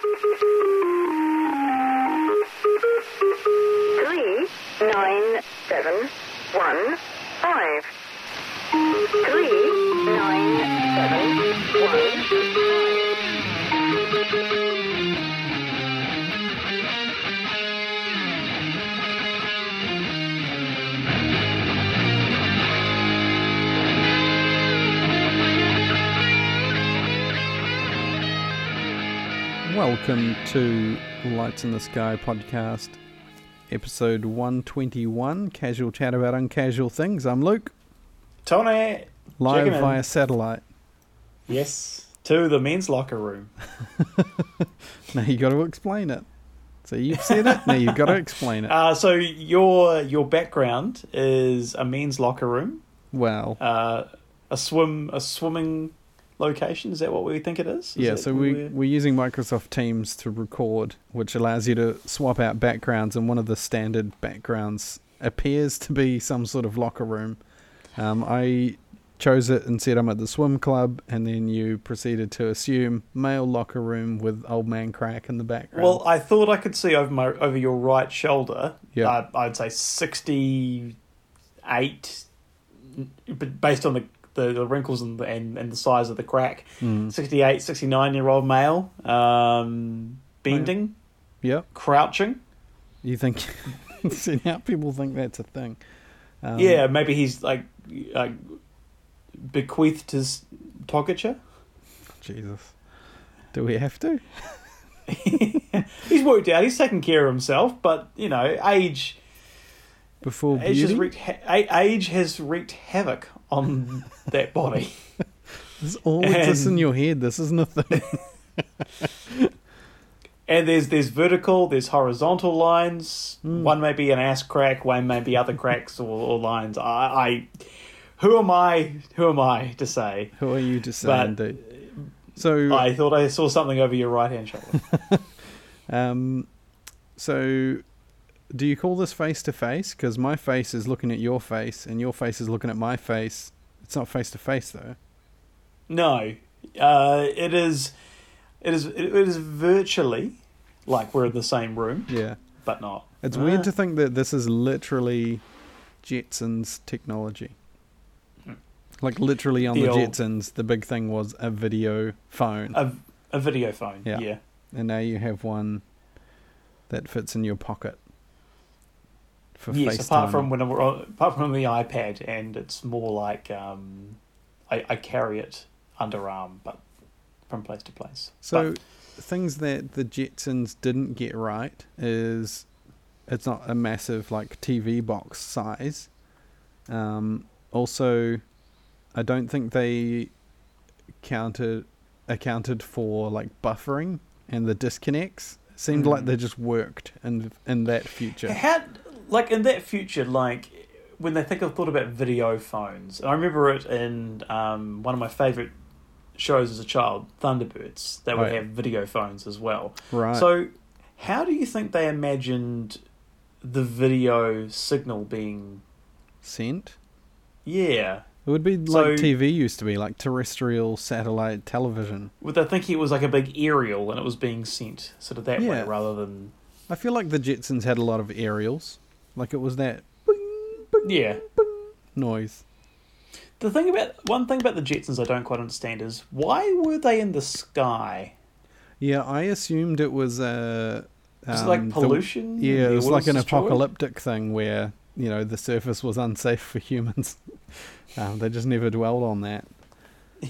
Thank you. Welcome to Lights in the Sky podcast, episode 121 Casual Chat About Uncasual Things. I'm Luke, Tony, live Checking in. via satellite. yes, to the men's locker room. Now you've got to explain it. So you've said it, now you've got to explain it. Uh, so your your background is a men's locker room, Well, uh, a swim a swimming location. Is that what we think it is? Is yeah, so we, we're- we're using Microsoft Teams to record, which allows you to swap out backgrounds, and one of the standard backgrounds appears to be some sort of locker room. Um, I chose it and said I'm at the swim club, and then you proceeded to assume male locker room with old man crack in the background. Well, I thought I could see over my over your right shoulder. Yeah. uh, I'd say sixty eight, but based on the, the, the wrinkles and the, and, and the size of the crack, Mm. 68, 69 year old male, um, bending, Yep. crouching. You think? see now people think that's a thing. Um, yeah, maybe he's like, like bequeathed his togature. Jesus. Do we have to? he's worked out. He's taken care of himself, but you know, age Before age has beauty? wreaked ha- age has wreaked havoc on that body. This all exists in your head. This isn't a thing. And there's there's vertical, there's horizontal lines. Hmm. One may be an ass crack, one may be other cracks or, or lines. I, I, who am I? Who am I to say? Who are you to say, But- indeed? So, I thought I saw something over your right hand shoulder. um, so do you call this face to face? Because my face is looking at your face, and your face is looking at my face. It's not face to face, though. No, uh, it is, it is, it is virtually like we're in the same room, Yeah, but not. it's Ah. weird to think that this is literally Jetsons technology. Like literally on The the, old- Jetsons, the big thing was a video phone, a a video phone. Yeah. Yeah. and now you have one that fits in your pocket. For Yes, apart from when we're on, apart from the iPad, and it's more like um, I, I carry it underarm, but from place to place. So, But- things that the Jetsons didn't get right is it's not a massive like TV box size. Um, also, I don't think they counted accounted for like buffering and the disconnects. Seemed like Mm. they just worked in in that future. How, like in that future, like when they think of thought about video phones, and I remember it in um, one of my favorite shows as a child, Thunderbirds. They would Right. have video phones as well. Right. So, how do you think they imagined the video signal being? Sent. Yeah, It would be like So- TV used to be, like terrestrial satellite television. would they think it was like a big aerial and it was being sent sort of that way rather than I feel like the Jetsons had a lot of aerials. Like it was that yeah. noise. The thing about one thing about the Jetsons I don't quite understand is why were they in the sky? Yeah, I assumed it was a. Was it um, like the- pollution? yeah, it was like an destroyed? apocalyptic thing where you know the surface was unsafe for humans. um, they just never dwelled on that.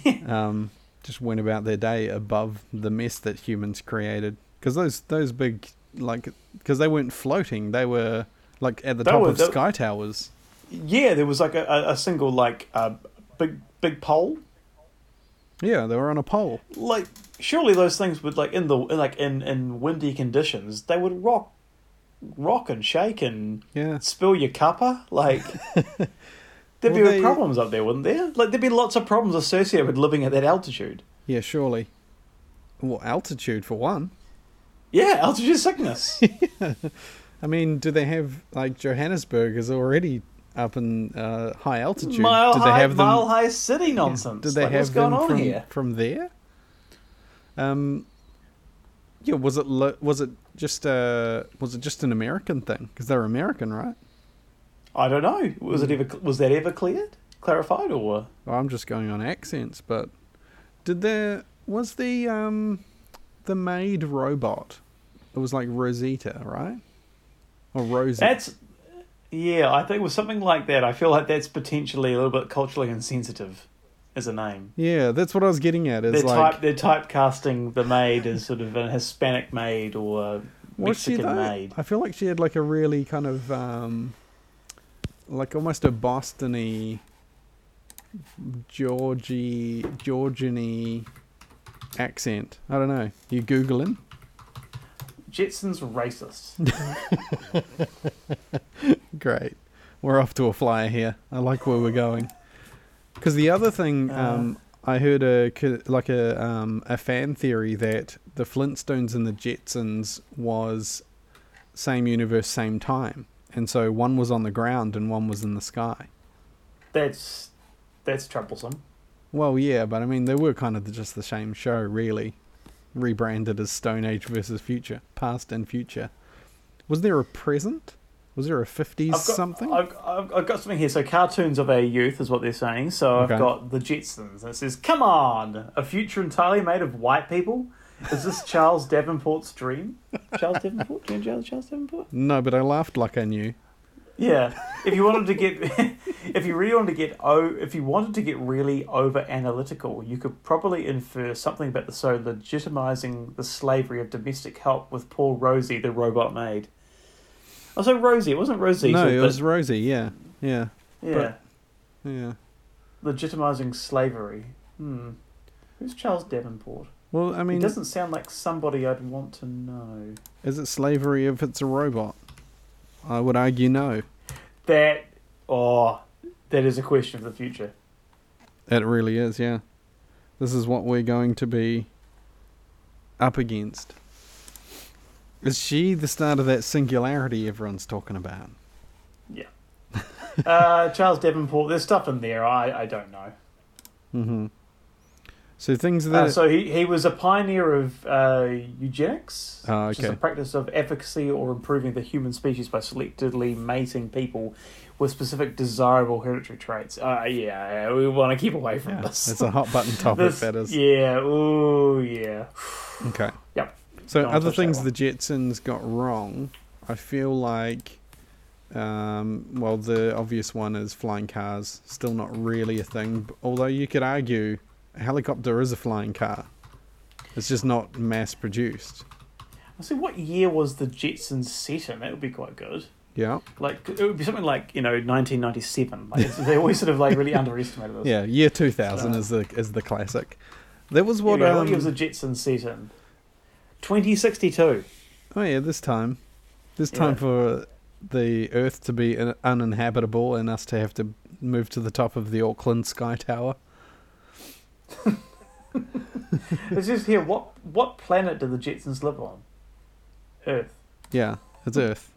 um, just went about their day above the mess that humans created. Because those those big like because they weren't floating, they were like at the They top were- of they- sky towers. Yeah, there was like a, a, a single like uh, big big pole. Yeah, they were on a pole. Like surely those things would like in the like in in windy conditions they would rock, rock and shake and Yeah, spill your cuppa. Like there'd Well, be they- problems up there, wouldn't there? Like there'd be lots of problems associated with living at that altitude. yeah, surely. Well, altitude for one. Yeah, altitude sickness. I mean, do they have like Johannesburg is already up in uh, high altitude? mile do high, have them? mile high city nonsense. Do they like, have what's going them on from here? from there? Um, Yeah, was it lo- was it just uh was it just an American thing? Because they're American, right? I don't know. Was it ever was that ever cleared, clarified, or Well, I'm just going on accents, but did there was the um the maid robot? It was like Rosita, right? Or Rosie? that's? Yeah, I think it was something like that. I feel like that's potentially a little bit culturally insensitive as a name. yeah, that's what I was getting at. Is They're like type they're typecasting the maid as sort of a Hispanic maid or a was she Mexican maid. I feel like she had like a really kind of um like almost a Bostony Georgie Georgian accent. I don't know. You googling? Jetson's racist. Great. We're off to a flyer here. I like where we're going. Because the other thing, Uh. um, I heard a like a um, a fan theory that the Flintstones and the Jetsons was same universe, same time, and so one was on the ground and one was in the sky. That's that's troublesome. Well, yeah, but I mean they were kind of just the same show, really, rebranded as Stone Age versus Future, past and future. Was there a present? Was there a fifties I've got, something? I've, I've, I've got something here. So, cartoons of our youth is what they're saying. So, Okay. I've got the Jetsons. And it says, Come on, a future entirely made of white people? Is this Charles Davenport's dream? Charles Davenport? Do you know Charles, Charles Davenport? no, but I laughed like I knew. Yeah. If you wanted to get, if you really wanted to get, oh, if you wanted to get really over analytical, you could probably infer something about the so legitimizing the slavery of domestic help with poor Rosie, the robot maid. Oh, so Rosie, it wasn't Rosie. no, so- it but- was Rosie. Yeah, yeah, yeah. yeah. legitimizing slavery. Hmm. Who's Charles Davenport? Well, I mean, it doesn't sound like somebody I'd want to know. is it slavery if it's a robot? I would argue no. That, oh, that is a question for the future. It really is. Yeah, this is what we're going to be up against. Is she the start of that singularity everyone's talking about? Yeah. uh, Charles Davenport, there's stuff in there I, I don't know. Mm-hmm. So things that Uh, so he, he was a pioneer of uh, eugenics, Oh, which is a practice of efficacy or improving the human species by selectively mating people with specific desirable hereditary traits. Uh, yeah, we want to keep away from yeah, this. it's a hot button topic. This- that is. Yeah, ooh, yeah. Okay. Yep. So Don't other things the Jetsons got wrong, I feel like, um, well, the obvious one is flying cars. Still not really a thing. Although you could argue a helicopter is a flying car. It's just not mass produced. I see what year was the Jetsons set in? That would be quite good. Yeah. Like it would be something like you know 1997. Like they always sort of like really underestimated this. Yeah. Year two thousand Uh, is the is the classic. That was What, what. what year was the Um, Jetsons set in? 2062. oh yeah, this time. This time Yeah. for the Earth to be uninhabitable and us to have to move to the top of the Auckland Sky Tower. It says here what what planet do the Jetsons live on? Earth. Yeah, it's Earth.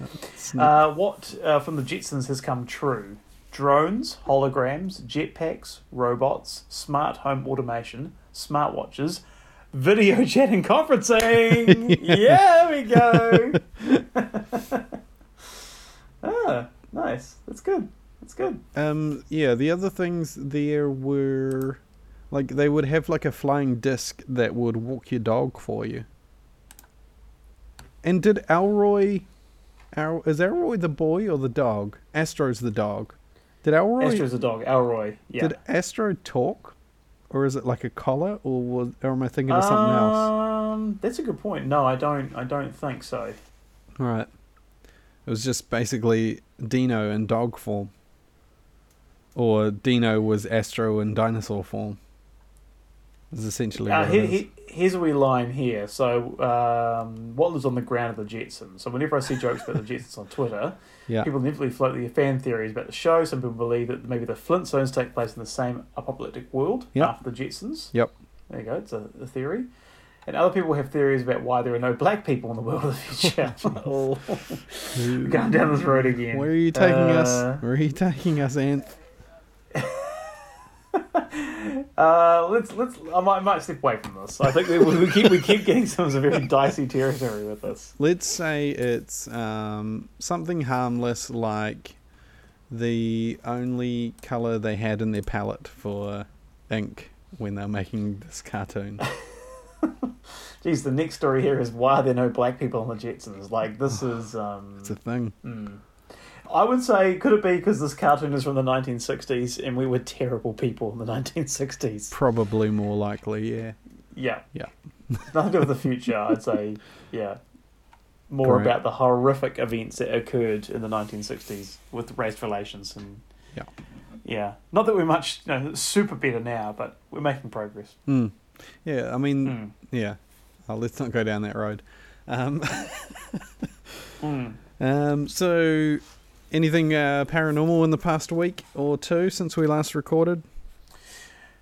It's not- Uh, what uh, from the Jetsons has come true? Drones, holograms, jetpacks, robots, smart home automation, smartwatches, video chat and conferencing. yeah, there we go. ah, nice. That's good. That's good. Um, yeah, the other things there were like they would have like a flying disc that would walk your dog for you. And did Elroy, Al, is Elroy the boy or the dog? Astro's the dog. Did Elroy? Astro's a dog. Elroy. Yeah. Did Astro talk, or is it like a collar, or was, or am I thinking of something else? Um, that's a good point. No, I don't. I don't think so. Right. It was just basically Dino in dog form. Or Dino was Astro in dinosaur form. Is essentially Uh, he, he, here's a wee line here. So, um, what lives on the ground of the Jetsons? So, whenever I see jokes about the Jetsons on Twitter, yeah. people inevitably float the fan theories about the show. Some people believe that maybe the Flintstones take place in the same apocalyptic world Yep. after the Jetsons. Yep. There you go. It's a, a theory. And other people have theories about why there are no black people in the world of the future. oh, we're going down this road again. Where are you taking Uh, us? Where are you taking us, Ant? Uh, let's let's. I might, I might step away from this. I think we, we keep we keep getting some very dicey territory with this. Let's say it's um, something harmless like the only color they had in their palette for ink when they were making this cartoon. Geez, the next story here is why are there no black people on the Jetsons? Like this is. Um, It's a thing. mm. I would say, could it be because this cartoon is from the 1960s and we were terrible people in the 1960s? Probably more likely, yeah. Yeah. Yeah. Nothing to do with the future, I'd say, yeah. More Correct. about the horrific events that occurred in the 1960s with race relations and. Yeah. Yeah. Not that we're much you know, super better now, but we're making progress. Mm. Yeah, I mean, Mm. yeah. Oh, let's not go down that road. Um, Mm. um, so, anything uh, paranormal in the past week or two since we last recorded?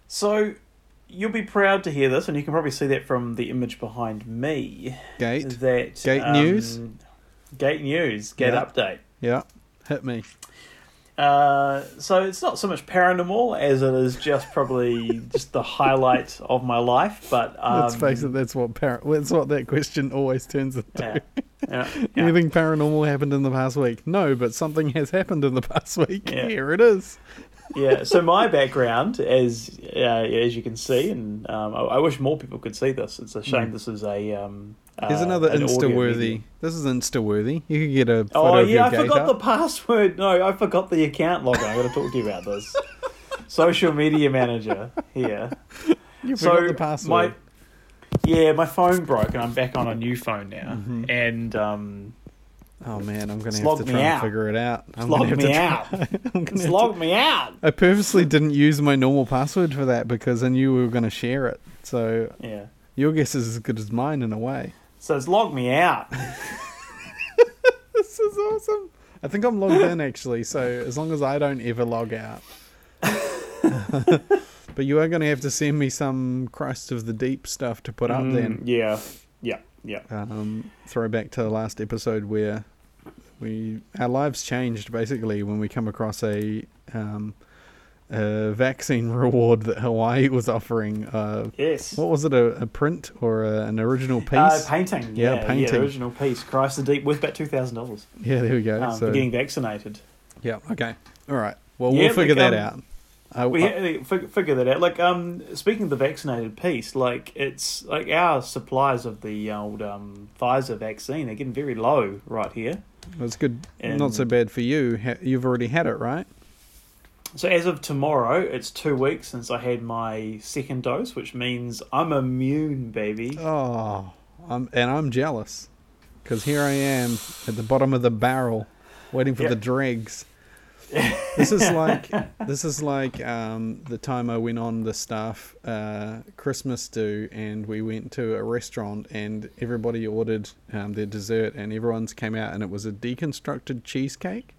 So, you'll be proud to hear this, and you can probably see that from the image behind me. Gate. That Gate um, news? Gate news. Gate Yeah. update. Yeah, hit me. Uh, so it's not so much paranormal as it is just probably just the highlight of my life. But um, Let's face it, that's what par- that's what that question always turns into. yeah, yeah, yeah. Anything paranormal happened in the past week? No, but something has happened in the past week. Here it is. Yeah. So my background, as uh, as you can see, and um, I, I wish more people could see this. It's a shame Mm. this is a. Um, Here's uh, another an Insta worthy. This is Insta worthy. You could get a photo Oh yeah, I forgot the password. No, I forgot the account login. I'm going to talk to you about this. Social media manager here. You so forgot the password. my yeah, my phone broke, and I'm back on a new phone now, Mhm. and um, Oh man, I'm gonna It's have to try and figure it out. I'm gonna logged me out. I'm gonna it's to- me out. I purposely didn't use my normal password for that because I knew we were going to share it. So Yeah. your guess is as good as mine in a way. So it's logged me out. This is awesome. I think I'm logged in actually, so as long as I don't ever log out. but you are going to have to send me some Christ of the Deep stuff to put up Mm, then. Yeah. Yeah. Um, throw back to the last episode where we our lives changed basically when we come across a um, a vaccine reward that Hawaii was offering. Uh, Yes. what was it? A, a print or a, an original piece? Uh, painting. Yeah, Yeah, painting. Yeah, original piece. Christ the Deep, worth about two thousand dollars. yeah, there we go. Um, so for getting vaccinated. yeah, okay, all right. Well, Yeah, we'll figure that um, out. I, We I- figure that out. Like, um, speaking of the vaccinated piece, like it's like our supplies of the old um, Pfizer vaccine are getting very low right here. That's good. and- Not so bad for you. You've already had it, right? So as of tomorrow, it's two weeks since I had my second dose, which means I'm immune, baby. Oh, I'm, and I'm jealous because here I am at the bottom of the barrel, waiting for Yep. the dregs. This is like this is like um, the time I went on the staff uh, Christmas do, and we went to a restaurant, and everybody ordered um, their dessert, and everyone's came out, and it was a deconstructed cheesecake,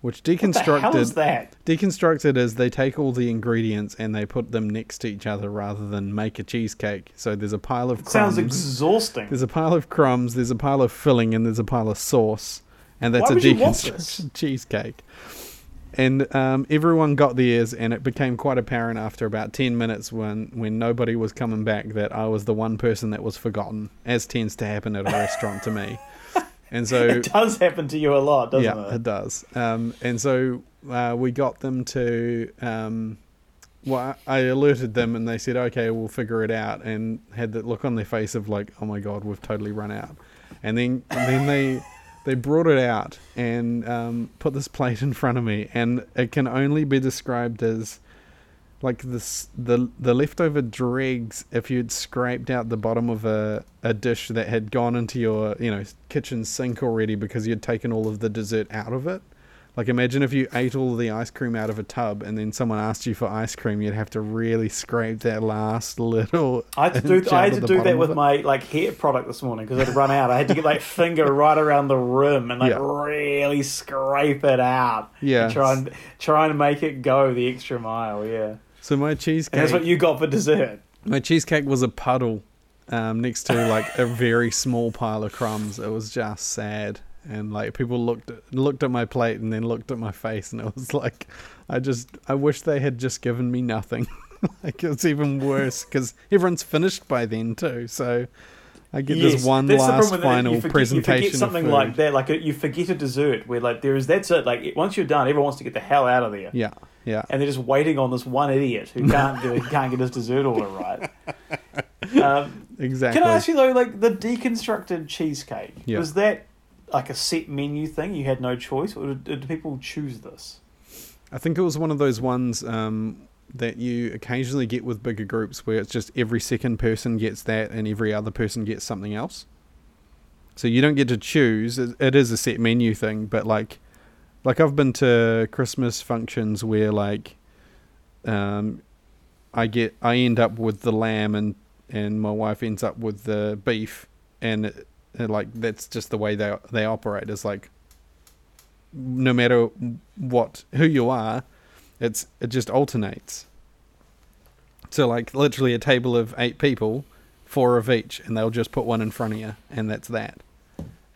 which What the deconstructed hell is that? deconstructed is they take all the ingredients and they put them next to each other rather than make a cheesecake. So there's a pile of crumbs. sounds exhausting. There's a pile of crumbs, there's a pile of filling, and there's a pile of sauce. And that's Why a would you want this? deconstructed cheesecake. And um, everyone got theirs, and it became quite apparent after about 10 minutes when, when nobody was coming back that I was the one person that was forgotten, as tends to happen at a restaurant to me. And so it does happen to you a lot, doesn't yeah, it? it does. Um, and so uh, we got them to. Um, well, I alerted them, and they said, "Okay, we'll figure it out." And had that look on their face of like, "Oh my god, we've totally run out." And then, and then they they brought it out and um, put this plate in front of me, and it can only be described as like this the the leftover dregs if you'd scraped out the bottom of a, a dish that had gone into your you know kitchen sink already because you'd taken all of the dessert out of it like imagine if you ate all the ice cream out of a tub and then someone asked you for ice cream you'd have to really scrape that last little I had to do, I had to do that with it. my like hair product this morning because I'd run out. I had to get like finger right around the rim and like Yeah. really scrape it out. Yeah. And try and try and make it go the extra mile. Yeah, so my and cheesecake that's what you got for dessert. My cheesecake was a puddle um, next to like a very small pile of crumbs. It was just sad, and like people looked at, looked at my plate and then looked at my face, and it was like, I just I wish they had just given me nothing. like it's even worse because everyone's finished by then too. So I get Yes, this one last problem with it. final you forget, presentation forget something like that, like a, you forget a dessert where like there is that's it. Like once you're done, everyone wants to get the hell out of there, Yeah, yeah. and they're just waiting on this one idiot who can't do can't get his dessert order right. Um, Exactly. can I ask you though, like the deconstructed cheesecake Yeah. was that like a set menu thing? You had no choice, or did, did people choose this? I think it was one of those ones um, that you occasionally get with bigger groups where it's just every second person gets that and every other person gets something else. So you don't get to choose. It, it is a set menu thing, but like, like I've been to Christmas functions where like, um, I get I end up with the lamb and and my wife ends up with the beef, and it, it, like that's just the way they they operate. Is like no matter what who you are, it's it just alternates. So like literally a table of eight people, four of each, and they'll just put one in front of you, and that's that.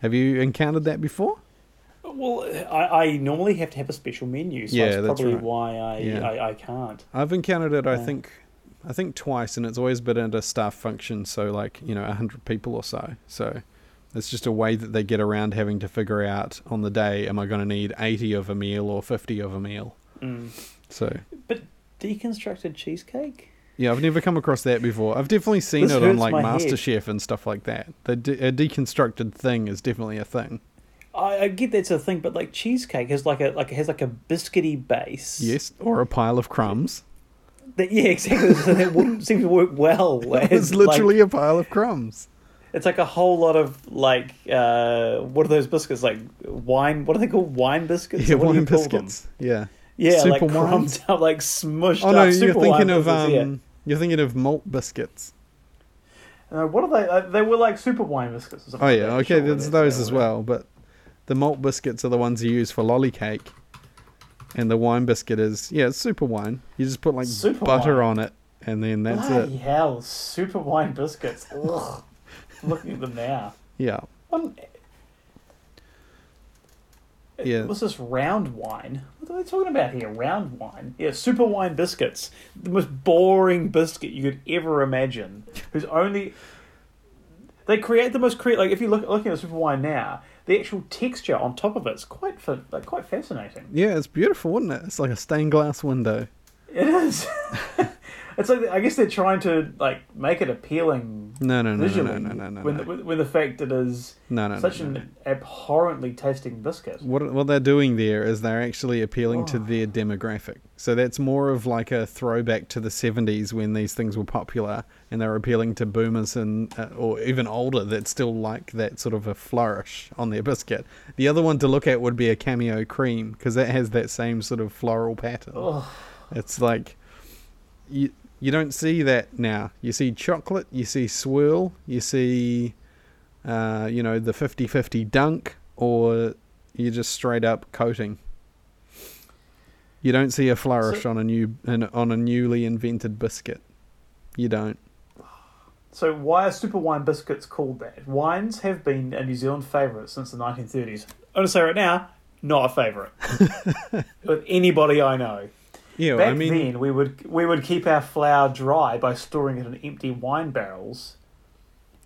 Have you encountered that before? Well, I, I normally have to have a special menu, so Yeah, that's probably right. why I, Yeah. I I can't. I've encountered it. I think, I think twice, and it's always been at a staff function. So like you know, a hundred people or so. So it's just a way that they get around having to figure out on the day: am I going to need eighty of a meal or fifty of a meal? Mm. So But deconstructed cheesecake? yeah, I've never come across that before. I've definitely seen This it on like head. MasterChef and stuff like that. The de- a deconstructed thing is definitely a thing. I, I get that's a thing, but like cheesecake has like a like it has like a biscuity base. Yes, or a pile of crumbs. That, yeah, exactly. so that wouldn't seem to work well. It's literally like, a pile of crumbs. It's like a whole lot of like uh what are those biscuits like wine? What are they called? Wine biscuits? Yeah, what wine biscuits. Yeah. Yeah, like Super wine? crumbed up, like smushed Oh up. no, you're thinking wine of um, yeah. you're thinking of malt biscuits. Uh, what are they? Uh, they were like super wine biscuits. Or something Oh yeah, that. okay, there's those what as they well, but the malt biscuits are the ones you use for lolly cake, and the wine biscuit is yeah, it's super wine. You just put like Super butter wine. on it, and then that's Bloody it. hell, super wine biscuits. Ugh. Looking at them now. Yeah, What Yeah. What's this round wine? What are they talking about here? Round wine? Yeah, super wine biscuits. The most boring biscuit you could ever imagine. Who's only. They create the most create like if you look looking at super wine now, the actual texture on top of it's quite like quite fascinating. yeah, it's beautiful, isn't it? It's like a stained glass window. It is. it's like I guess they're trying to like make it appealing No, no, no, no, visually no, no, no, no. when, no. The, when the fact it is No, no, no, such no, no. an abhorrently tasting biscuit. What what they're doing there is they're actually appealing to Oh. their demographic. So that's more of like a throwback to the 70s when these things were popular and they're appealing to boomers and uh, or even older that still like that sort of a flourish on their biscuit. The other one to look at would be a cameo cream because that has that same sort of floral pattern. Ugh. It's like you you don't see that now. You see chocolate, you see swirl, you see uh, you know the 50-50 dunk or you just straight up coating. You don't see a flourish So- on a new on a newly invented biscuit. You don't. So why are super wine biscuits called that? Wines have been a New Zealand favourite since the 1930s. I'm going to say right now, not a favourite with anybody I know. Yeah, Back I mean then, we would we would keep our flour dry by storing it in empty wine barrels.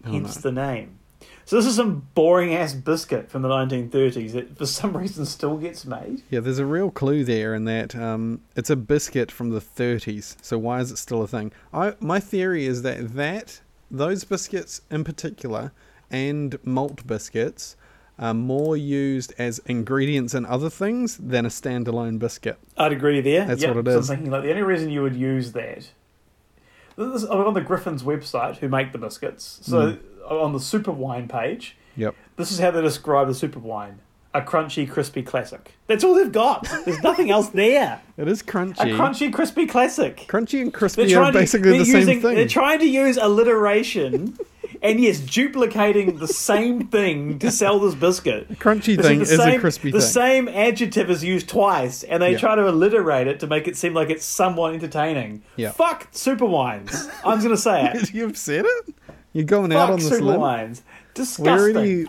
Oh, hence no. the name. So this is some boring ass biscuit from the 1930s that for some reason still gets made. Yeah, there's a real clue there in that um, it's a biscuit from the 30s. So why is it still a thing? I my theory is that that those biscuits in particular and malt biscuits are more used as ingredients in other things than a standalone biscuit. I'd agree there. That's Yep, what it is. so. I'm thinking like the only reason you would use that. This is on the Griffin's website, who make the biscuits. So Hmm. on the super wine page, Yep. this is how they describe the super wine: a crunchy, crispy classic. That's all they've got. There's nothing else there. It is crunchy. A crunchy. crispy classic. Crunchy and crispy are trying to- basically they're same using- thing. They're trying to use alliteration. And yes, duplicating the same thing to sell this biscuit. Crunchy It's like thing the is same, a crispy thing. the thing. same adjective is used twice, and they Yeah. try to alliterate it to make it seem like it's somewhat entertaining. Yeah. Fuck super wines. I'm gonna say it. You've said it. You're going out on this super limb. wines. We Disgusting. already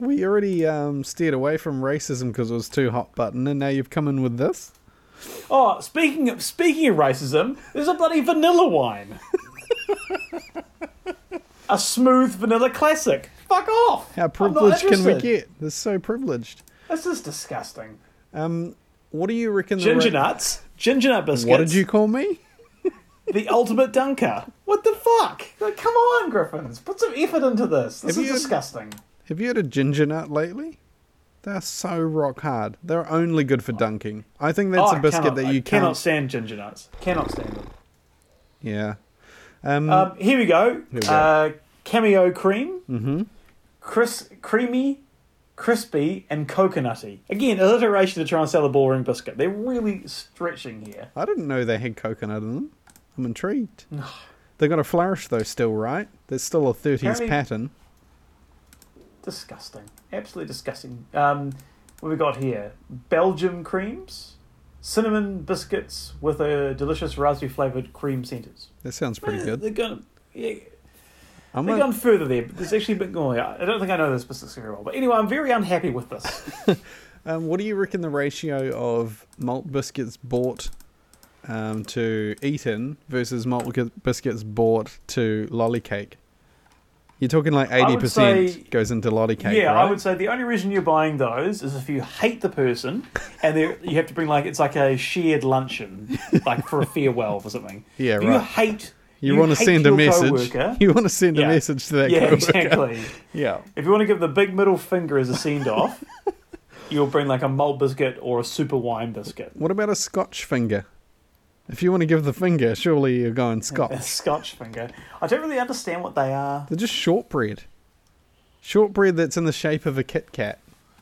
we already um, steered away from racism because it was too hot button, and now you've come in with this. Oh, speaking of speaking of racism, there's a bloody vanilla wine. a smooth vanilla classic. Fuck off. How privileged can we get? They're so privileged. This is disgusting. Um, what do you reckon? the Ginger ra- nuts, ginger nut biscuits. What did you call me? The ultimate dunker. What the fuck? Like, come on, Griffins. Put some effort into this. This Have is disgusting. Have you had a ginger nut lately? They're so rock hard. They're only good for dunking. I think that's Oh, a I biscuit cannot- that you cannot can't. stand ginger nuts. Cannot stand them. Yeah. Um, Um, here we go. Here we go. Uh, cameo cream. Mm-hmm. Cris- creamy, crispy, and coconutty. Again, alliteration to try and sell a boring biscuit. They're really stretching here. I didn't know they had coconut in them. I'm intrigued. They're going to flourish though, still, right? There's still a 30s Apparently- pattern. Disgusting. Absolutely disgusting. Um, what we got here? Belgium creams, cinnamon biscuits with a delicious raspberry flavored cream centers. That sounds pretty good. They're gonna, Yeah, I'm they've gonna- gone further there, but there's actually a bit going. I don't think I know this biscuits very well, but anyway, I'm very unhappy with this. Um, what do you reckon the ratio of malt biscuits bought um, to eaten versus malt biscuits bought to lolly cake? You're talking like eighty percent goes into lolly cake, yeah, right? I would say the only reason you're buying those is if you hate the person, and you have to bring like it's like a shared luncheon, like for a farewell or something. Yeah, If You hate. You, want to send a message. coworker, You want to send Yeah. a message to that yeah, coworker. exactly. Yeah. If you want to give the big middle finger as a send off, you'll bring like a malt biscuit or a super wine biscuit. What about a Scotch finger? If you want to give the finger, surely you're going Scotch. A Scotch. Scotch finger. I don't really understand what they are. They're just shortbread. Shortbread that's in the shape of a Kit Kat.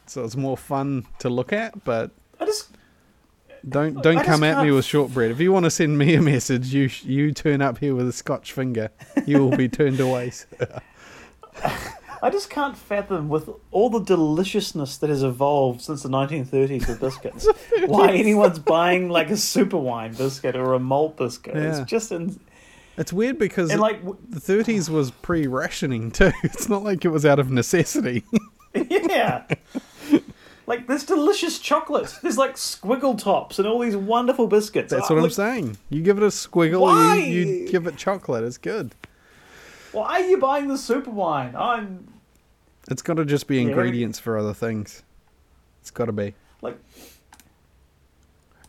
So it's more fun to look at, but I just don't don't I come at me with shortbread. If you want to send me a message, you you turn up here with a Scotch finger, you will be turned away. I just can't fathom with all the deliciousness that has evolved since the 1930s with biscuits. why anyone's buying like a super wine biscuit or a malt biscuit? Yeah. It's just in, It's weird because and like w- the 30s was pre-rationing too. It's not like it was out of necessity. yeah. Like there's delicious chocolate. There's like squiggle tops and all these wonderful biscuits. That's what I'm saying. You give it a squiggle, Why? you, you give it chocolate. It's good. Why are you buying the super wine? I'm It's got to just be Yeah. ingredients for other things. It's got to be. like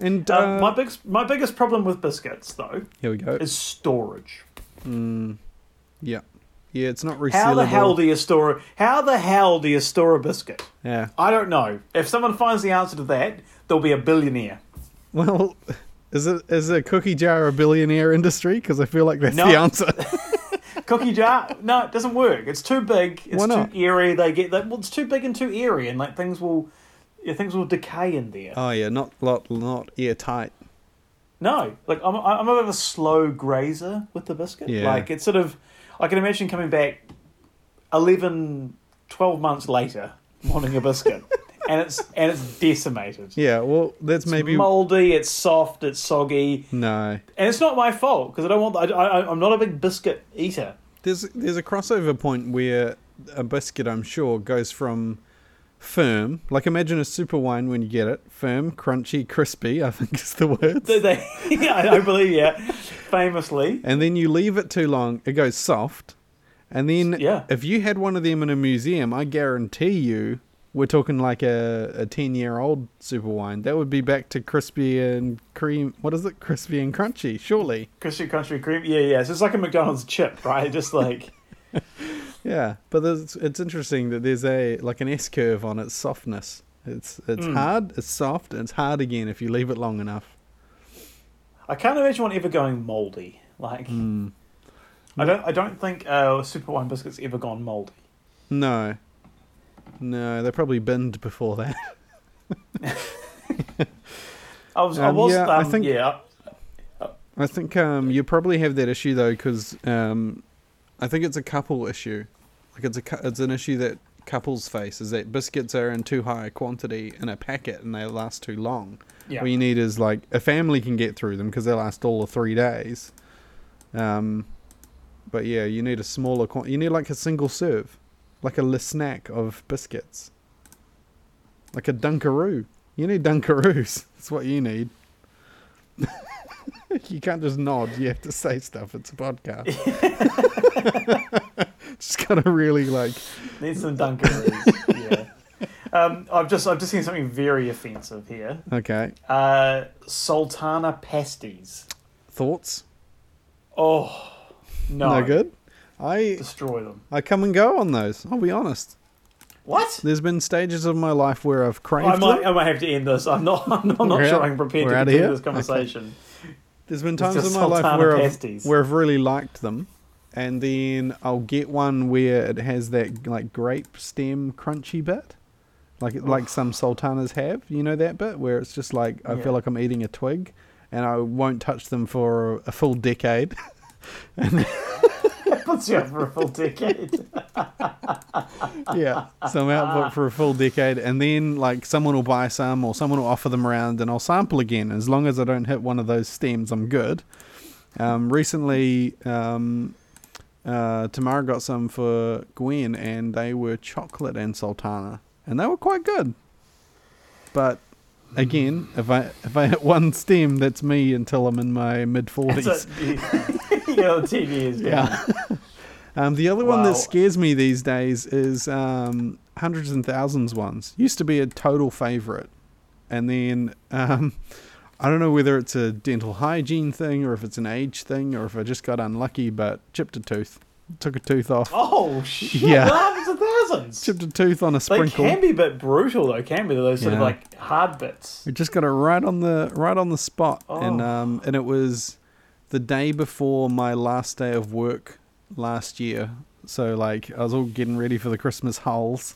And uh, uh, my big my biggest problem with biscuits though here we go. is storage. Mm, Yeah, yeah. It's not resealable. How the hell do you store? How the hell do you store a biscuit? Yeah. I don't know. If someone finds the answer to that, they'll be a billionaire. Well, is it is a cookie jar a billionaire industry? Because I feel like that's No. the answer. Cookie jar? No, it doesn't work. It's too big. It's Why not? too airy. They get that. Well, it's too big and too airy, and like things will, yeah, things will decay in there. oh yeah, not lot not airtight. No, like I'm, I'm a bit of a slow grazer with the biscuit. Yeah. Like it's sort of, I can imagine coming back 11, 12 months later, wanting a biscuit, and it's and it's decimated. Yeah. Well, that's It's maybe moldy. It's soft. It's soggy, no. and it's not my fault because I don't want. I, I, I'm not a big biscuit eater. There's there's a crossover point where a biscuit, I'm sure, goes from firm, like imagine a super wine when you get it, firm, crunchy, crispy. I think is the words. They, they, yeah, I believe. Yeah, famously. and then you leave it too long, it goes soft. And then Yeah. if you had one of them in a museum, I guarantee you, we're talking like a, a 10 year old super wine, that would be back to crispy and cream. What is it? Crispy and crunchy, surely. Crispy crunchy, cream. Yeah, yeah. So it's like a McDonald's chip, right? Just like Yeah. But it's interesting that there's a like an S curve on its softness. It's it's Mm. hard, it's soft, and it's hard again if you leave it long enough. I can't imagine one ever going moldy. Like I don't. I don't think uh, super wine biscuits ever gone moldy. No. No, they probably binned before that. I was. I Um, was. yeah, um, I think- Yeah. I think um, you probably have that issue though, because um, I think it's a couple issue. Like it's a it's an issue that couples face is that biscuits are in too high a quantity in a packet and they last too long. Yeah. What you need is like a family can get through them because they last all of three days. Um, but yeah, you need a smaller. Qu- you need like a single serve, like a little snack of biscuits, like a Dunkaroo. You need Dunkaroos. That's what you need. You can't just nod. You have to say stuff. It's a podcast. just gotta really like. Need some Dunkaroos. yeah. Um, I've just I've just seen something very offensive here. Okay. Uh, Sultana pasties. Thoughts? Oh no, No good. I Destroy them. I come and go on those. I'll be honest. What? There's been stages of my life where I've craved I might, them. I might have to end this. I'm not. I'm not, I'm not sure I'm prepared we're to continue here? this conversation. There's been times in my life where I've, where I've really liked them, and then I'll get one where it has that like grape stem crunchy bit, like like some sultanas have. You know that bit where it's just like I Yeah. feel like I'm eating a twig, and I won't touch them for a full decade. Puts you up for a full decade. yeah, so I'm out for, a full decade, and then like someone will buy some or someone will offer them around, and I'll sample again. As long as I don't hit one of those stems, I'm good. Um, recently, um, uh, Tamara got some for Gwen, and they were chocolate and sultana, and they were quite good. But again, if I if I hit one stem, that's me until I'm in my mid forties. So, you know, the TV is down. Yeah. Um, the other one that scares me these days is um, hundreds and thousands ones. Used to be a total favorite, and then um, I don't know whether it's a dental hygiene thing or if it's an age thing or if I just got unlucky, but chipped a tooth, took a tooth off, Oh shit! Yeah. Hundreds of thousands. chipped a tooth on a sprinkle. They can be a bit brutal though, can be those sort of like hard bits. We just got it right on the right on the spot, and Oh. um, and it was the day before my last day of work last year. So like I was all getting ready for the Christmas holes,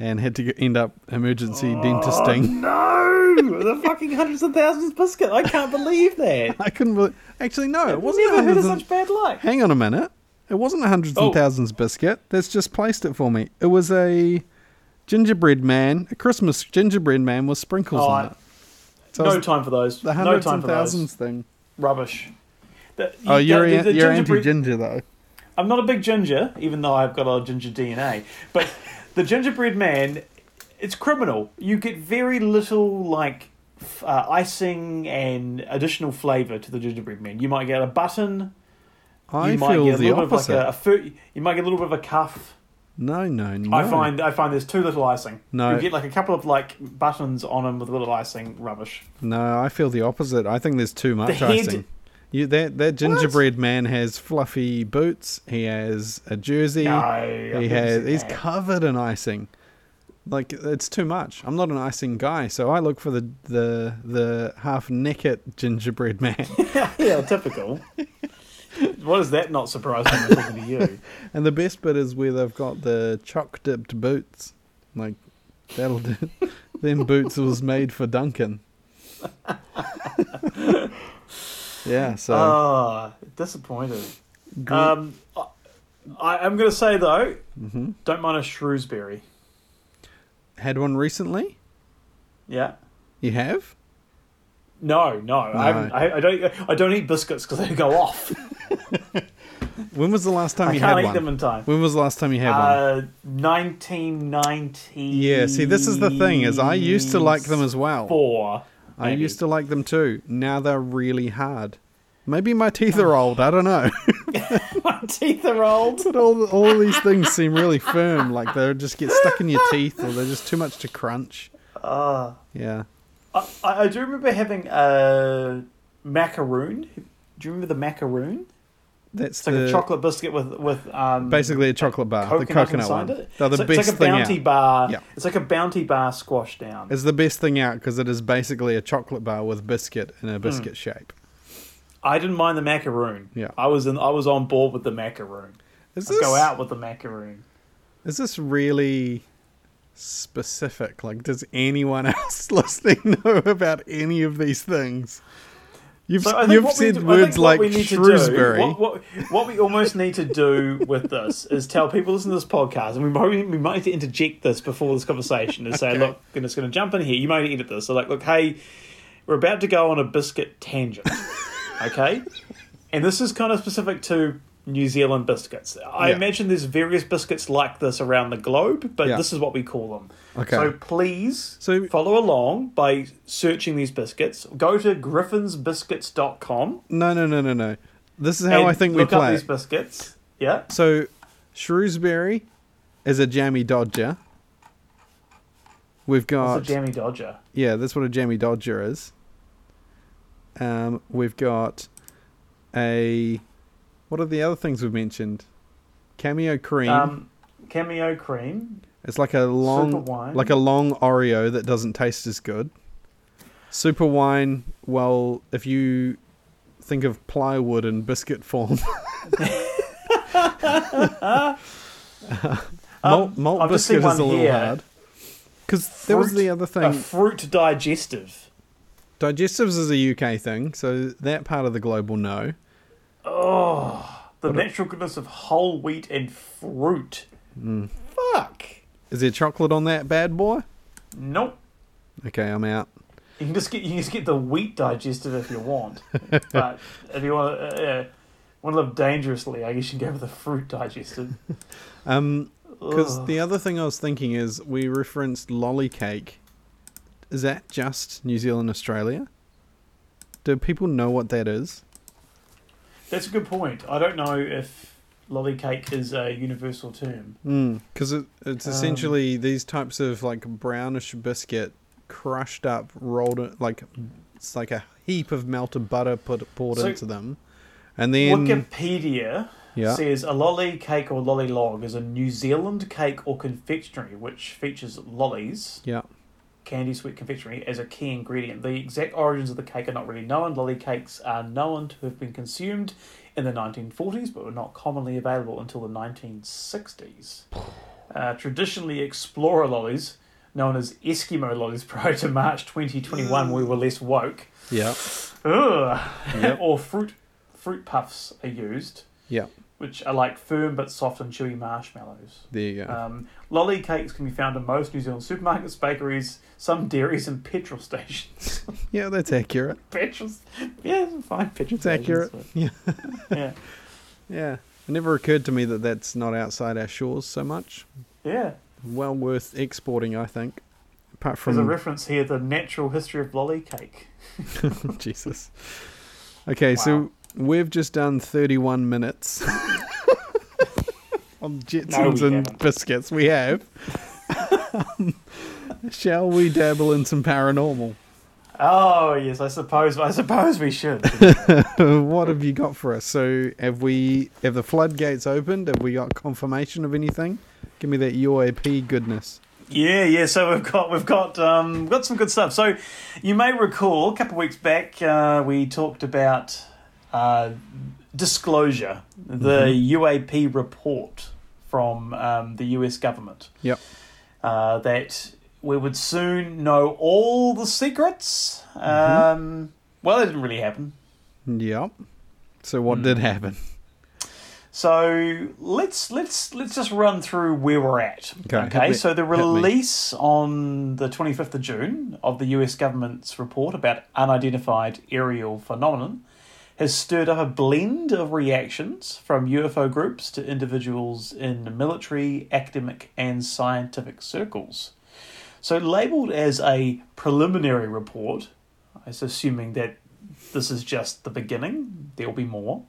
and had to end up emergency dentisting. Oh, no, the fucking hundreds of thousands biscuit. I can't believe that. I couldn't. Actually, no, it wasn't. never heard hundreds of such bad luck. Hang on a minute. It wasn't a hundreds Oh. and thousands biscuit. That's just placed it for me. It was a gingerbread man, a Christmas gingerbread man with sprinkles Oh, on I- it. So no it time for those. the no hundreds time and for those. thousands thing. Rubbish. The- Oh, you- you're the- an- the you're anti-ginger though. I'm not a big ginger, even though I've got a lot of ginger DNA. But the gingerbread man, it's criminal. You get very little like f- uh, icing and additional flavour to the gingerbread man. You might get a button. I you might feel get a the little opposite. bit of like a, a fur, You might get a little bit of a cuff. No, no, no. I find I find there's too little icing. No. You get like a couple of like buttons on them with a little icing. Rubbish. no, I feel the opposite. I think there's too much head- icing. You, that that gingerbread man has fluffy boots. He has a jersey. No, he has. He's covered in icing. Like it's too much. I'm not an icing guy, so I look for the the the half naked gingerbread man. yeah, typical. what is that not surprising when talking to you? and the best bit is where they've got the chalk dipped boots. Like that'll do. Them boots was made for Duncan. Yeah. So. Ah, disappointed. Um, I, I'm going to say though, mhm. don't mind a Shrewsbury. Had one recently. Yeah. You have? No, no, I, I, I don't. I don't eat biscuits because they go off. When was the last time I you can't had eat one? them in time. When was the last time you had one? Uh, 1990. Yeah, see, this is the thing: is I used to like them as well. Four. I used to like them too. Now they're really hard. Maybe my teeth are old. I don't know. My teeth are old. but all all these things seem really firm. Like they just get stuck in your teeth, or they're just too much to crunch. Uh, Yeah. I, I do remember having a macaroon. Do you remember the macaroon? That's It's like the a chocolate biscuit with with um, basically a chocolate bar, coconut, the coconut one. it. They're the it's, best it's like a bounty bar. Yeah. It's like a bounty bar squashed down. It's the best thing out because it is basically a chocolate bar with biscuit in a biscuit shape. I didn't mind the macaroon. Yeah. I was in. I was on board with the macaroon. Is this go out with the macaroon. Is this really specific? Like, does anyone else listening know about any of these things? You've So you've said do- words like we do- Shrewsbury. what, what, what we almost need to do with this is tell people listen to this podcast, and we might we might need to interject this before this conversation and say, Okay. look, and it's going to jump in here. You might edit this. So like, look, hey, we're about to go on a biscuit tangent, okay? and this is kind of specific to New Zealand biscuits. I Yeah. imagine there's various biscuits like this around the globe, but Yeah. this is what we call them. Okay. So please So- follow along by searching these biscuits. Go to griffinsbiscuits.com. No, no, no, no, no. This is how I think we look up play. these biscuits. Yeah. So, Shrewsbury is a jammy dodger. We've got It's a jammy dodger. yeah, that's what a jammy dodger is. Um, we've got a what are the other things we've mentioned? Cameo cream. Um, cameo cream. it's like a long, like a long Oreo that doesn't taste as good. Super wine. Well, if you think of plywood in biscuit form, malt, malt just seen biscuit is a little here. hard. Because there was the other A thing. fruit digestive. Digestives is a UK thing, so that part of the globe will know. Oh, the natural goodness of whole wheat and fruit. Mm. Fuck. Is there chocolate on that bad boy? Nope. Okay, I'm out. You can just get you can just get the wheat digested if you want, but if you want to uh, want to live dangerously, I guess you can go for the fruit digested. Um, because the other thing I was thinking is we referenced lolly cake. Is that just New Zealand, Australia? Do people know what that is? That's a good point. I don't know if lolly cake is a universal term. Because it, it's Um, essentially these types of like brownish biscuit crushed up, rolled it like it's like a heap of melted butter put poured So- into them, and then Wikipedia yeah, says a lolly cake or lolly log is a New Zealand cake or confectionery which features lollies, yeah, candy sweet confectionery, as a key ingredient. The exact origins of the cake are not really known. Lolly cakes are known to have been consumed in the 1940s, but were not commonly available until the 1960s. Uh, traditionally, explorer lollies, known as Eskimo lollies prior to March 2021, we were less woke, yeah, Ugh. Yep. or fruit fruit puffs are used yeah. Which are like firm but soft and chewy marshmallows. There you go. Um, lolly cakes can be found in most New Zealand supermarkets, bakeries, some dairies, and petrol stations. yeah, that's accurate. petrol, yeah, fine petrol It's stations. accurate. but- Yeah. yeah, Yeah. It never occurred to me that that's not outside our shores so much. yeah. Well worth exporting, I think. Apart from There's a reference here: the natural history of lolly cake. Jesus. Okay, so Wow. We've just done 31 minutes on Jetsons we and haven't. biscuits. We have. Um, Shall we dabble in some paranormal? Oh yes, I suppose. I suppose we should. what have you got for us? So, have we have the floodgates opened? Have we got confirmation of anything? Give me that UAP goodness. Yeah, yeah. So we've got we've got um, we've got some good stuff. So you may recall a couple of weeks back uh, we talked about uh, disclosure, the UAP report from um, the US government Yep. uh, that we would soon know all the secrets. Um, well, it didn't really happen. Yep. So, what did happen? So let's let's let's just run through where we're at. Okay, hit me- so the release on the 25th of June of the US government's report about unidentified aerial phenomenon has stirred up a blend of reactions from UFO groups to individuals in military, academic, and scientific circles. So labeled as a preliminary report, it's assuming that this is just the beginning. There will be more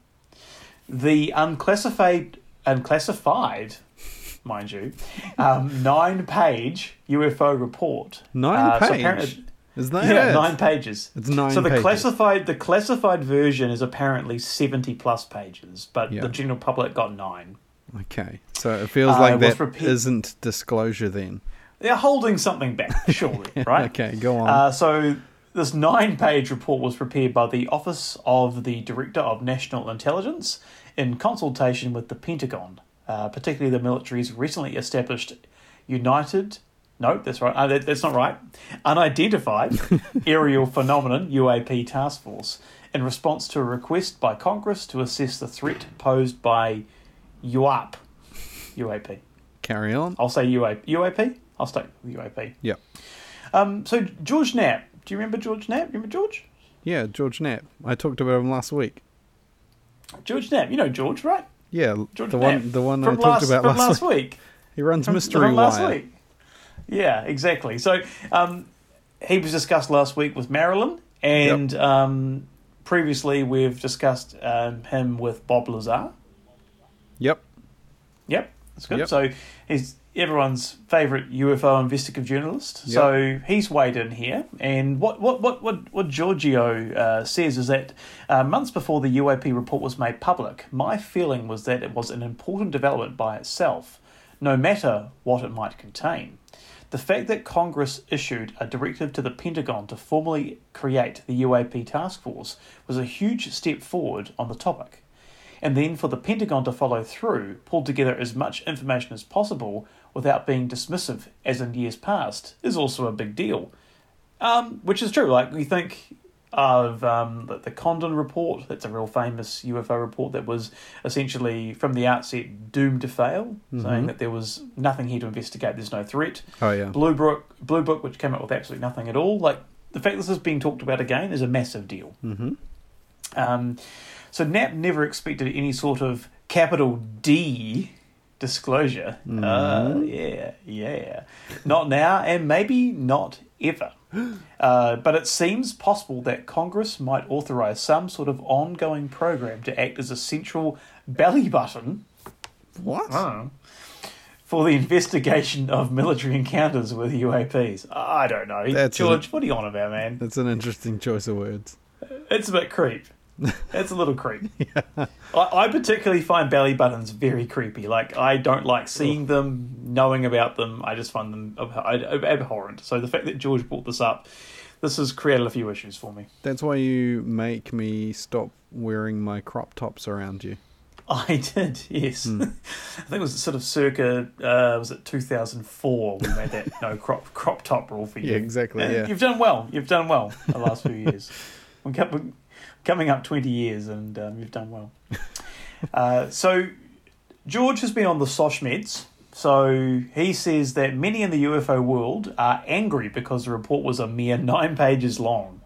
the unclassified unclassified mind you um, nine page ufo report Nine Uh, so page? apparently- Is that yeah it? nine pages It's nine so the pages. classified the classified version is apparently 70 plus pages but Yeah. the general public got nine Okay, so it feels Uh, like that repeat- not disclosure then. they're holding something back surely right Okay, go on. Uh, so this nine-page report was prepared by the Office of the Director of National Intelligence in consultation with the Pentagon, uh, particularly the military's recently established United. No, that's right. Uh, that, that's not right. Unidentified Aerial Phenomenon (UAP) Task Force in response to a request by Congress to assess the threat posed by UAP. UAP. Carry on. I'll say UAP. UAP. I'll stay with UAP. Yep. Um, so George Knapp, do you remember George Knapp? Remember George? Yeah, George Knapp. I talked about him last week. George Knapp, you know George, right? Yeah, George the Knapp one the one I from talked last, about from last, last week. week. He runs From- Mystery from last week. Yeah, exactly. So um, he was discussed last week with Marilyn, and um, previously we've discussed um, him with Bob Lazar. Yep. Yep, that's good. Yep. So he's everyone's favourite UFO investigative journalist. So he's weighed in here, and what what what what, what Giorgio uh, says is that uh, months before the UAP report was made public, my feeling was that it was an important development by itself, no matter what it might contain. The fact that Congress issued a directive to the Pentagon to formally create the UAP task force was a huge step forward on the topic and then for the Pentagon to follow through, pull together as much information as possible without being dismissive, as in years past, is also a big deal. Um, which is true. Like we think of um, the, the Condon report. That's a real famous UFO report that was essentially from the outset doomed to fail, saying that there was nothing here to investigate. There's no threat. Oh yeah. Blue Book, Blue Book, which came up with absolutely nothing at all. Like the fact this is being talked about again is a massive deal. Mm-hmm. Um, so Knapp never expected any sort of capital D disclosure. Uh, yeah, yeah. Not now, and maybe not ever. Uh, but it seems possible that Congress might authorize some sort of ongoing program to act as a central belly button What? for the investigation of military encounters with UAPs. I don't know. That's George, what are you on about, man? That's an interesting choice of words. It's a bit creep. It's a little creep. I, I particularly find belly buttons very creepy. Like I don't like seeing them, knowing about them. I just find them ab- ab- abhorrent. So the fact that George brought this up, this has created a few issues for me. That's why you make me stop wearing my crop tops around you. I did, yes. I think it was sort of circa uh, was it two thousand four we made that no crop crop top rule for you. Yeah, exactly, yeah. you've done well. You've done well the last few years. Co- we're coming up twenty years, and um, you've done well. Uh, so George has been on the Sosh meds. So he says that many in the UFO world are angry because the report was a mere nine pages long.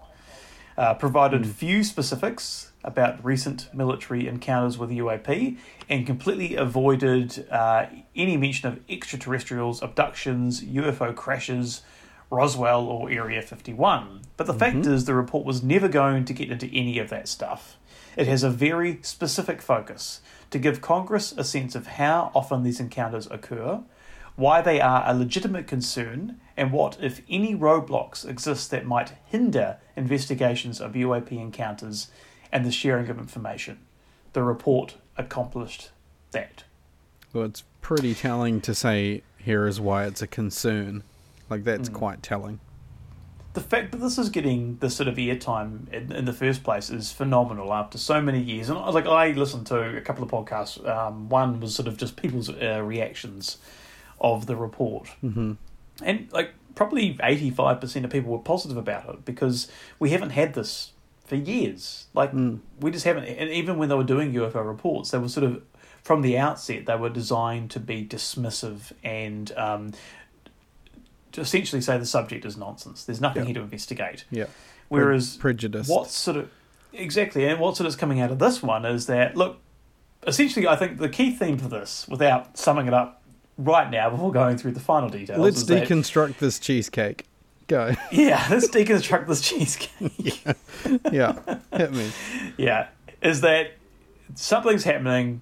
Uh, provided few specifics about recent military encounters with UAP and completely avoided uh, any mention of extraterrestrials, abductions, UFO crashes, Roswell, or Area 51. But the fact mhm. is, the report was never going to get into any of that stuff. It has a very specific focus to give Congress a sense of how often these encounters occur, why they are a legitimate concern, and what, if any, roadblocks exist that might hinder investigations of UAP encounters and the sharing of information. The report accomplished that. Well, it's pretty telling to say here is why it's a concern. Like that's quite telling. The fact that this is getting this sort of airtime in, in the first place is phenomenal after so many years. And I was like, I listened to a couple of podcasts. Um, one was sort of just people's uh, reactions of the report. Mm-hmm. and like probably 85% of people were positive about it because we haven't had this for years like we just haven't and even when they were doing ufo reports they were sort of from the outset they were designed to be dismissive and um, to essentially say the subject is nonsense there's nothing Yeah. here to investigate Yeah. whereas prejudice. what sort of exactly and what sort of is coming out of this one is that look essentially i think the key theme for this without summing it up right now before going through the final details Let's is that- deconstruct this cheesecake. Go. yeah, let's deconstruct this cheesecake. yeah. Hit me. yeah, is that something's happening,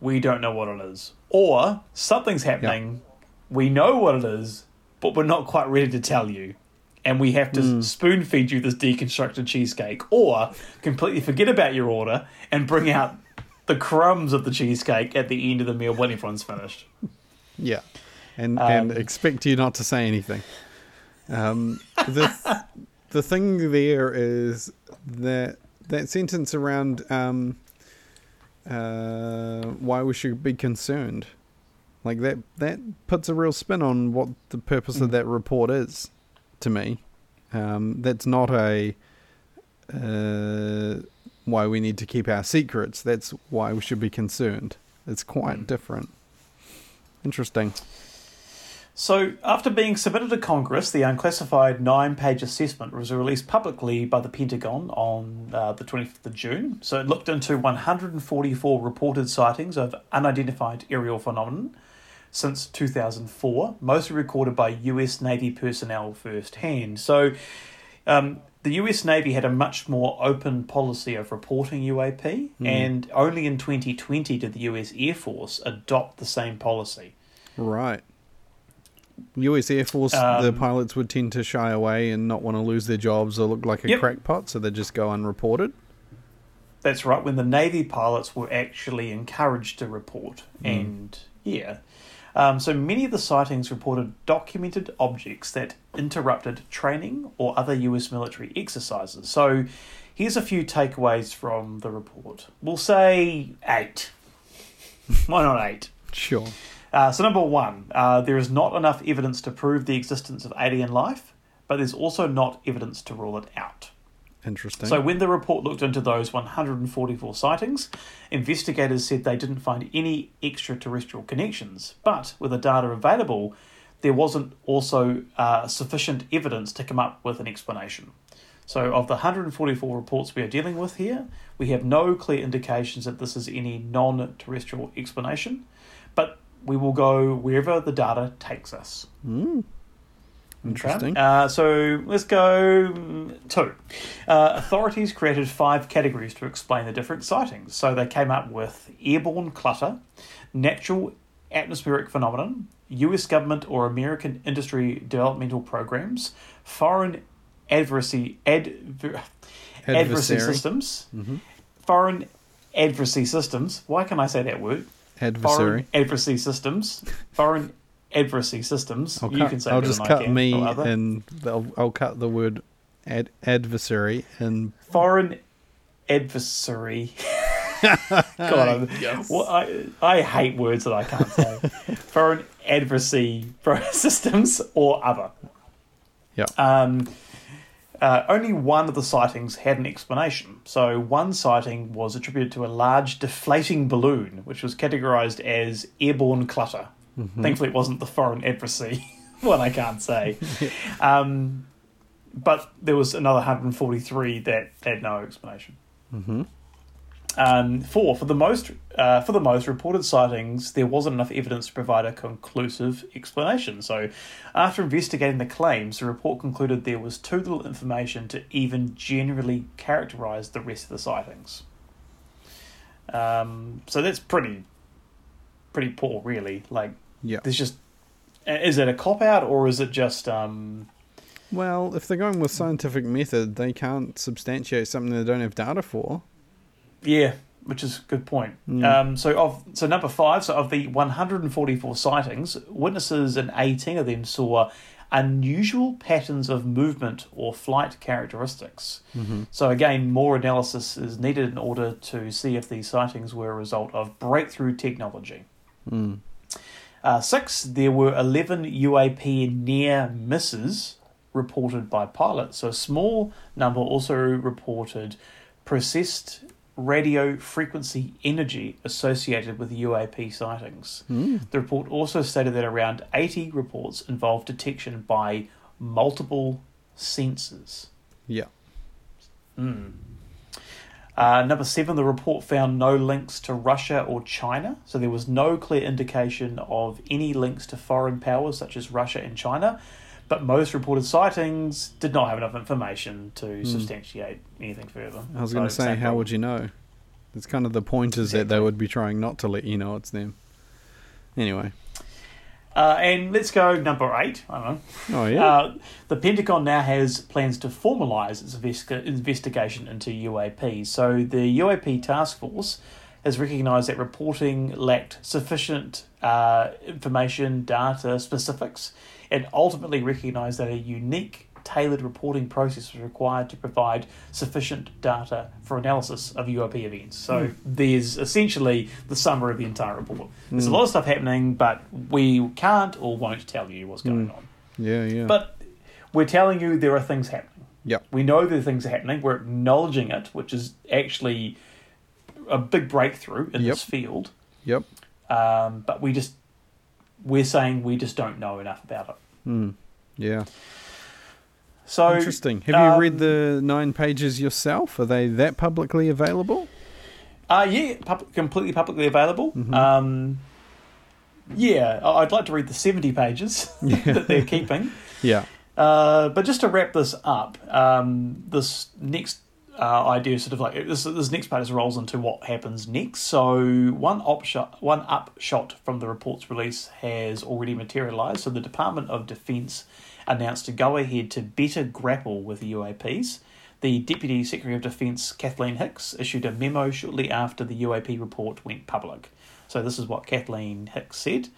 we don't know what it is, or something's happening, we know what it is, but we're not quite ready to tell you, and we have to spoon feed you this deconstructed cheesecake, or completely forget about your order and bring out the crumbs of the cheesecake at the end of the meal when everyone's finished. Yeah. And and Um, expect you not to say anything. Um, the the thing there is that that sentence around um, uh, why we should be concerned, like that that puts a real spin on what the purpose of that report is. To me, um, that's not a uh, why we need to keep our secrets. That's why we should be concerned. It's quite Mm. different. Interesting. So, after being submitted to Congress, the unclassified nine page assessment was released publicly by the Pentagon on uh, the 25th of June. So, it looked into 144 reported sightings of unidentified aerial phenomenon since 2004, mostly recorded by US Navy personnel firsthand. So, um, the US Navy had a much more open policy of reporting UAP, and only in 2020 did the US Air Force adopt the same policy. Right. US Air Force, the Um, pilots would tend to shy away and not want to lose their jobs or look like a Yep. crackpot, so they just go unreported. That's right, when the Navy pilots were actually encouraged to report. Mm. And yeah. Um, so many of the sightings reported documented objects that interrupted training or other US military exercises. So here's a few takeaways from the report. We'll say eight. Why not eight? Sure. Uh, so, number one, uh, there is not enough evidence to prove the existence of alien life, but there's also not evidence to rule it out. Interesting. So, when the report looked into those 144 sightings, investigators said they didn't find any extraterrestrial connections. But with the data available, there wasn't also uh, sufficient evidence to come up with an explanation. So, of the 144 reports we are dealing with here, we have no clear indications that this is any non terrestrial explanation, but we will go wherever the data takes us. Mm. Interesting. Uh, so let's go mm, two. Uh, authorities created five categories to explain the different sightings. So they came up with airborne clutter, natural atmospheric phenomenon, US government or American industry developmental programs, foreign adversary, adver, adversary systems, hmm foreign adversary systems. Why can I say that word? Adversary. Foreign adversary systems. Foreign adversary systems. I'll, you cut, can say I'll better just than I cut can, me and I'll, I'll cut the word ad, adversary and foreign adversary. God, I'm- well, I, I hate words that I can't say. foreign adversary pro- systems or other. yeah. Um, uh, only one of the sightings had an explanation. So, one sighting was attributed to a large deflating balloon, which was categorized as airborne clutter. Thankfully, it wasn't the foreign Embassy one, I can't say. um, but there was another 143 that had no explanation. hmm Um, four for the most uh, for the most reported sightings, there wasn't enough evidence to provide a conclusive explanation. So, after investigating the claims, the report concluded there was too little information to even generally characterize the rest of the sightings. Um, so that's pretty pretty poor, really. Like, Yeah. there's just is it a cop out or is it just um, Well, if they're going with scientific method, they can't substantiate something they don't have data for. Yeah, which is a good point. Mm. Um, so of so number five, so of the 144 sightings, witnesses in 18 of them saw unusual patterns of movement or flight characteristics. Mm-hmm. So again, more analysis is needed in order to see if these sightings were a result of breakthrough technology. Mm. Uh, six, there were 11 UAP near misses reported by pilots. So a small number also reported processed radio frequency energy associated with UAP sightings. Mm. The report also stated that around 80 reports involved detection by multiple sensors. Yeah. Mm. Uh, number seven, the report found no links to Russia or China, so there was no clear indication of any links to foreign powers such as Russia and China. But most reported sightings did not have enough information to substantiate anything further. I was So going to say, same how would you know? It's kind of the point is that they would be trying not to let you know it's them. Anyway. Uh, and let's go number eight. I don't know. Oh, yeah. Uh, the Pentagon now has plans to formalise its investi- investigation into UAP. So the UAP task force has recognised that reporting lacked sufficient uh, information, data, specifics, and ultimately recognised that a unique, tailored reporting process was required to provide sufficient data for analysis of UAP events. So there's essentially the summary of the entire report. There's a lot of stuff happening, but we can't or won't tell you what's going on. yeah, yeah. But we're telling you there are things happening. Yep. We know there are things happening. We're acknowledging it, which is actually a big breakthrough in Yep. this field. Yep. Um, but we just we're saying we just don't know enough about it. Hmm. Yeah. So Interesting. Have you read um, the nine pages yourself? Are they that publicly available? Uh, yeah, pub- completely publicly available. Mhm. Um, yeah, I'd like to read the 70 pages that they're keeping. Yeah. Uh, but just to wrap this up, um, this next uh, idea sort of like this, this next part just rolls into what happens next. So one upshot, one upshot from the report's release has already materialised. So the Department of Defence announced to go ahead to better grapple with UAPs. The Deputy Secretary of Defence, Kathleen Hicks, issued a memo shortly after the UAP report went public. So this is what Kathleen Hicks said.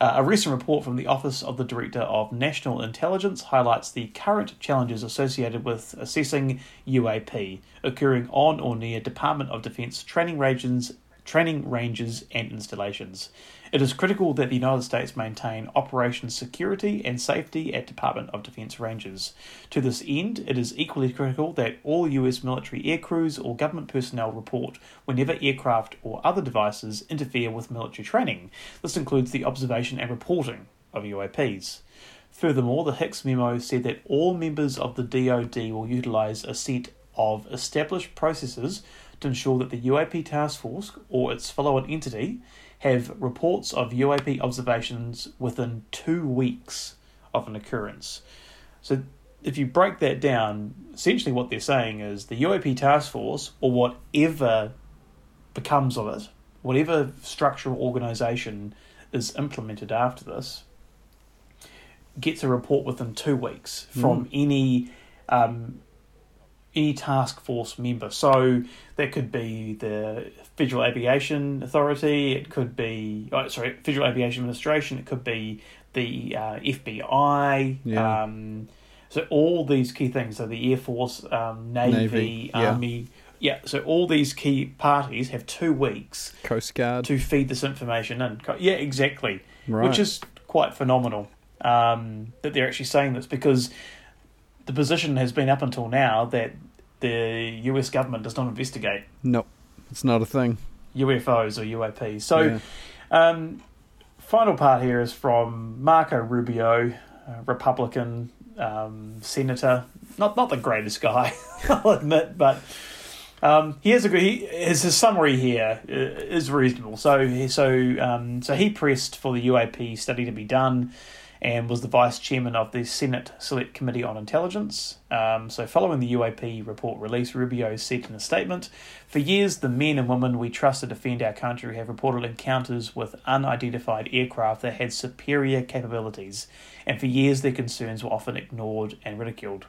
Uh, a recent report from the Office of the Director of National Intelligence highlights the current challenges associated with assessing UAP occurring on or near Department of Defence training ranges, training ranges and installations. It is critical that the United States maintain operation security and safety at Department of Defence ranges. To this end, it is equally critical that all US military air crews or government personnel report whenever aircraft or other devices interfere with military training. This includes the observation and reporting of UAPs. Furthermore, the Hicks memo said that all members of the DoD will utilise a set of established processes to ensure that the UAP task force or its follow on entity have reports of UAP observations within two weeks of an occurrence. So, if you break that down, essentially what they're saying is the UAP task force, or whatever becomes of it, whatever structural organisation is implemented after this, gets a report within two weeks from any um, any task force member. So that could be the Federal Aviation Authority. It could be oh, sorry, Federal Aviation Administration. It could be the uh, FBI. Yeah. Um, so all these key things. So the Air Force, um, Navy, Navy. Army. Yeah. So all these key parties have two weeks Coast Guard. to feed this information in. Yeah, exactly. Right. Which is quite phenomenal um, that they're actually saying this because the position has been up until now that the US government does not investigate Nope. It's not a thing. UFOs or UAPs. So, Yeah. um, final part here is from Marco Rubio, uh, Republican um, senator. Not not the greatest guy, I'll admit, but um, he has a good. He, his, his summary here is reasonable. So so um, so he pressed for the UAP study to be done. And was the vice chairman of the Senate Select Committee on Intelligence. Um, so, following the UAP report release, Rubio said in a statement For years, the men and women we trust to defend our country have reported encounters with unidentified aircraft that had superior capabilities, and for years their concerns were often ignored and ridiculed.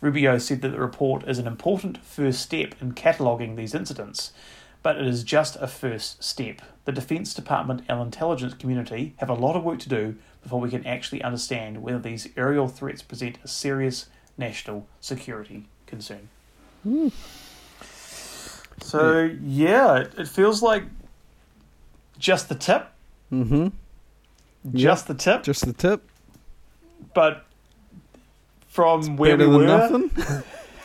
Rubio said that the report is an important first step in cataloguing these incidents, but it is just a first step. The Defence Department and intelligence community have a lot of work to do before we can actually understand whether these aerial threats present a serious national security concern. So, yeah, it, it feels like just the tip, Mm-hmm. just the tip, Just the tip. but from where we were, nothing.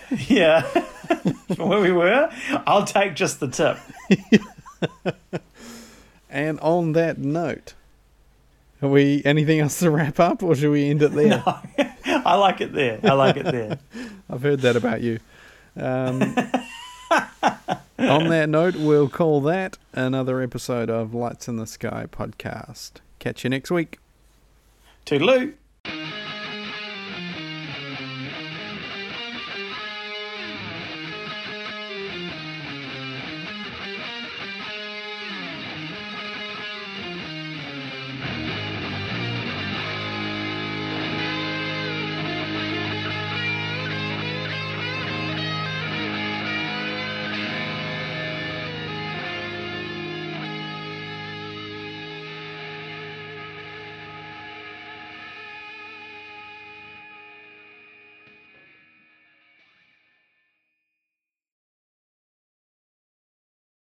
yeah, from where we were, I'll take just the tip. And on that note, are we anything else to wrap up, or should we end it there? I like it there. I like it there. I've heard that about you. Um, on that note, we'll call that another episode of Lights in the Sky podcast. Catch you next week. Toodaloo.